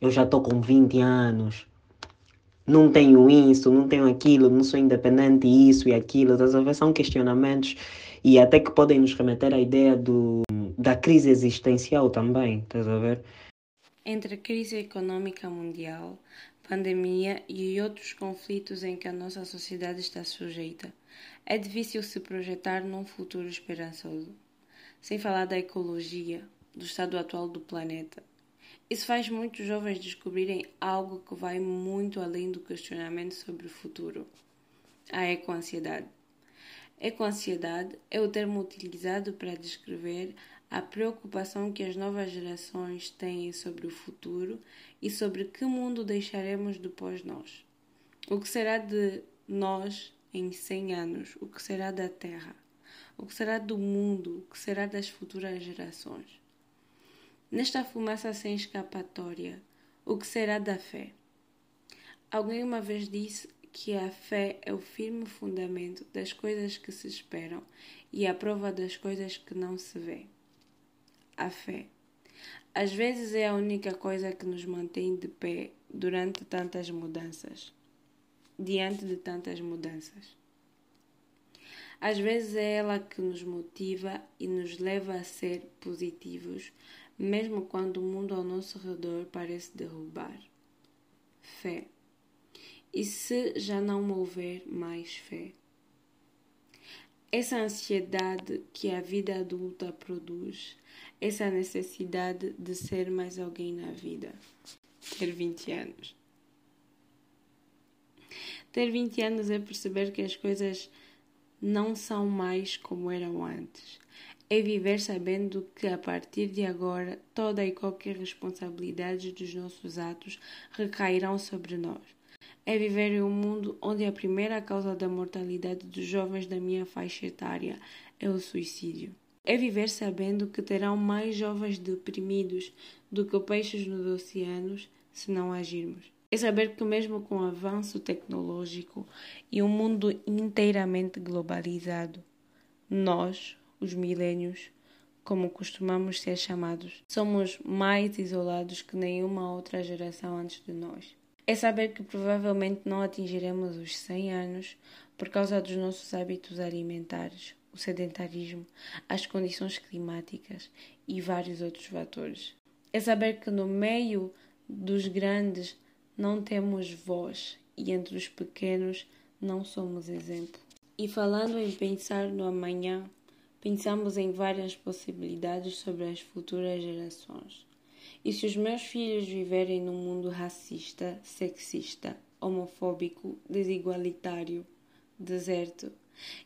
eu já estou com 20 anos, não tenho isso, não tenho aquilo, não sou independente, isso e aquilo. Estás a ver? São questionamentos e até que podem nos remeter à ideia do, da crise existencial também. Estás a ver? Entre a crise econômica mundial, pandemia e outros conflitos em que a nossa sociedade está sujeita, é difícil se projetar num futuro esperançoso. Sem falar da ecologia, do estado atual do planeta. Isso faz muitos jovens descobrirem algo que vai muito além do questionamento sobre o futuro: a ecoansiedade. Ecoansiedade é o termo utilizado para descrever a preocupação que as novas gerações têm sobre o futuro e sobre que mundo deixaremos depois nós. O que será de nós em 100 anos? O que será da Terra? O que será do mundo? O que será das futuras gerações? Nesta fumaça sem escapatória, o que será da fé? Alguém uma vez disse que a fé é o firme fundamento das coisas que se esperam e a prova das coisas que não se vê. A fé. Às vezes é a única coisa que nos mantém de pé durante tantas mudanças, diante de tantas mudanças. Às vezes é ela que nos motiva e nos leva a ser positivos, mesmo quando o mundo ao nosso redor parece derrubar. Fé. E se já não houver mais fé? Essa ansiedade que a vida adulta produz, essa necessidade de ser mais alguém na vida. Ter 20 anos. Ter 20 anos é perceber que as coisas não são mais como eram antes é viver sabendo que a partir de agora toda e qualquer responsabilidade dos nossos atos recairão sobre nós. É viver em um mundo onde a primeira causa da mortalidade dos jovens da minha faixa etária é o suicídio. É viver sabendo que terão mais jovens deprimidos do que peixes nos oceanos se não agirmos. É saber que, mesmo com o avanço tecnológico e um mundo inteiramente globalizado, nós, os milênios, como costumamos ser chamados, somos mais isolados que nenhuma outra geração antes de nós. É saber que provavelmente não atingiremos os 100 anos por causa dos nossos hábitos alimentares, o sedentarismo, as condições climáticas e vários outros fatores. É saber que no meio dos grandes não temos voz e entre os pequenos não somos exemplo. E falando em pensar no amanhã, Pensamos em várias possibilidades sobre as futuras gerações. E se os meus filhos viverem num mundo racista, sexista, homofóbico, desigualitário, deserto?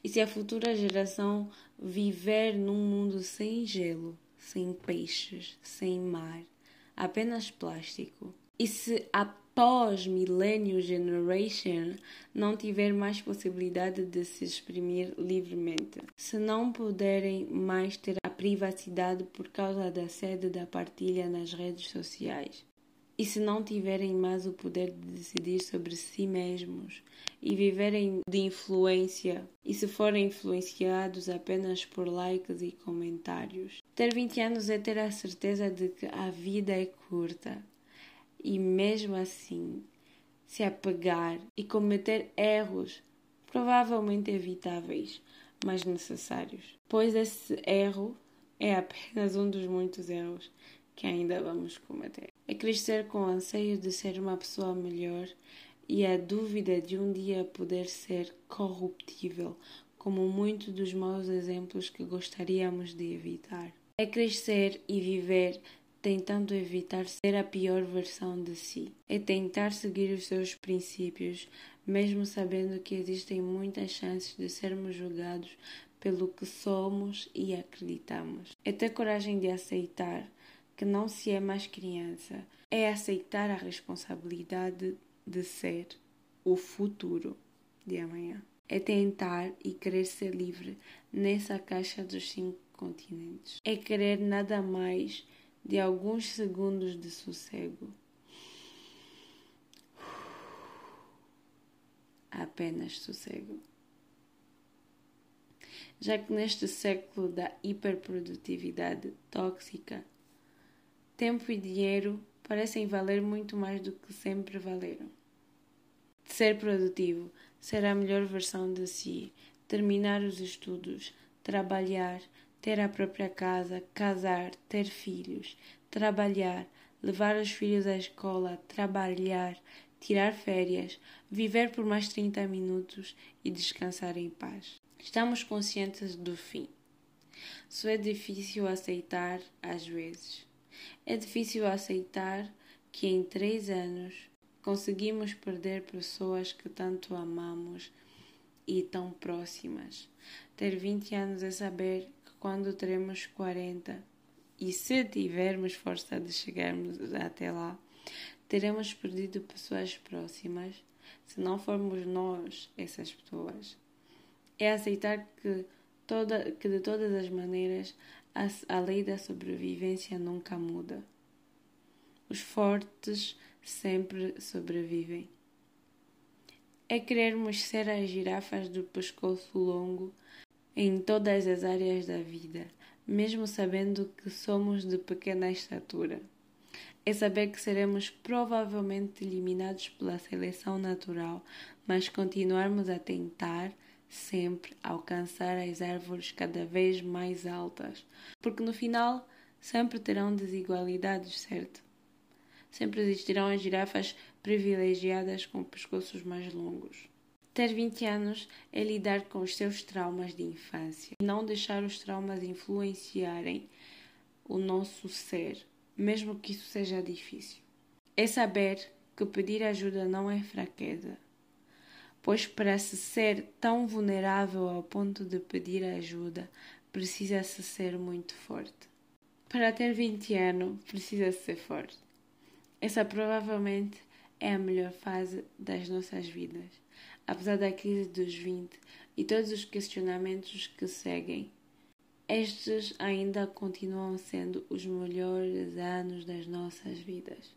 E se a futura geração viver num mundo sem gelo, sem peixes, sem mar, apenas plástico? E se a pós-millennial generation não tiver mais possibilidade de se exprimir livremente, se não puderem mais ter a privacidade por causa da sede da partilha nas redes sociais, e se não tiverem mais o poder de decidir sobre si mesmos e viverem de influência, e se forem influenciados apenas por likes e comentários. Ter 20 anos é ter a certeza de que a vida é curta e mesmo assim se apegar e cometer erros provavelmente evitáveis, mas necessários, pois esse erro é apenas um dos muitos erros que ainda vamos cometer. É crescer com o anseio de ser uma pessoa melhor e a dúvida de um dia poder ser corruptível, como muitos dos maus exemplos que gostaríamos de evitar. É crescer e viver tentando evitar ser a pior versão de si. É tentar seguir os seus princípios, mesmo sabendo que existem muitas chances de sermos julgados pelo que somos e acreditamos. É ter coragem de aceitar que não se é mais criança, é aceitar a responsabilidade de ser o futuro de amanhã. É tentar e querer ser livre nessa caixa dos cinco continentes. É querer nada mais de alguns segundos de sossego. Apenas sossego. Já que neste século da hiperprodutividade tóxica, tempo e dinheiro parecem valer muito mais do que sempre valeram. Ser produtivo, ser a melhor versão de si, terminar os estudos, trabalhar, ter a própria casa, casar, ter filhos, trabalhar, levar os filhos à escola, trabalhar, tirar férias, viver por mais 30 minutos e descansar em paz. Estamos conscientes do fim. Só é difícil aceitar às vezes. É difícil aceitar que em três anos conseguimos perder pessoas que tanto amamos e tão próximas. Ter 20 anos é saber quando teremos 40 e se tivermos força de chegarmos até lá, teremos perdido pessoas próximas se não formos nós essas pessoas. É aceitar que, toda, que de todas as maneiras a, a lei da sobrevivência nunca muda. Os fortes sempre sobrevivem. É querermos ser as girafas do pescoço longo em todas as áreas da vida, mesmo sabendo que somos de pequena estatura. É saber que seremos provavelmente eliminados pela seleção natural, mas continuarmos a tentar sempre alcançar as árvores cada vez mais altas, porque no final sempre terão desigualdades, certo? Sempre existirão as girafas privilegiadas com pescoços mais longos. Ter 20 anos é lidar com os seus traumas de infância não deixar os traumas influenciarem o nosso ser, mesmo que isso seja difícil. É saber que pedir ajuda não é fraqueza, pois para se ser tão vulnerável ao ponto de pedir ajuda, precisa-se ser muito forte. Para ter 20 anos, precisa-se ser forte. Essa provavelmente é a melhor fase das nossas vidas apesar da crise dos 20 e todos os questionamentos que seguem. Estes ainda continuam sendo os melhores anos das nossas vidas.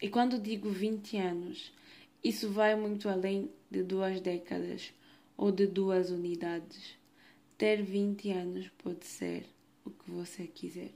E quando digo 20 anos, isso vai muito além de duas décadas ou de duas unidades. Ter 20 anos pode ser o que você quiser.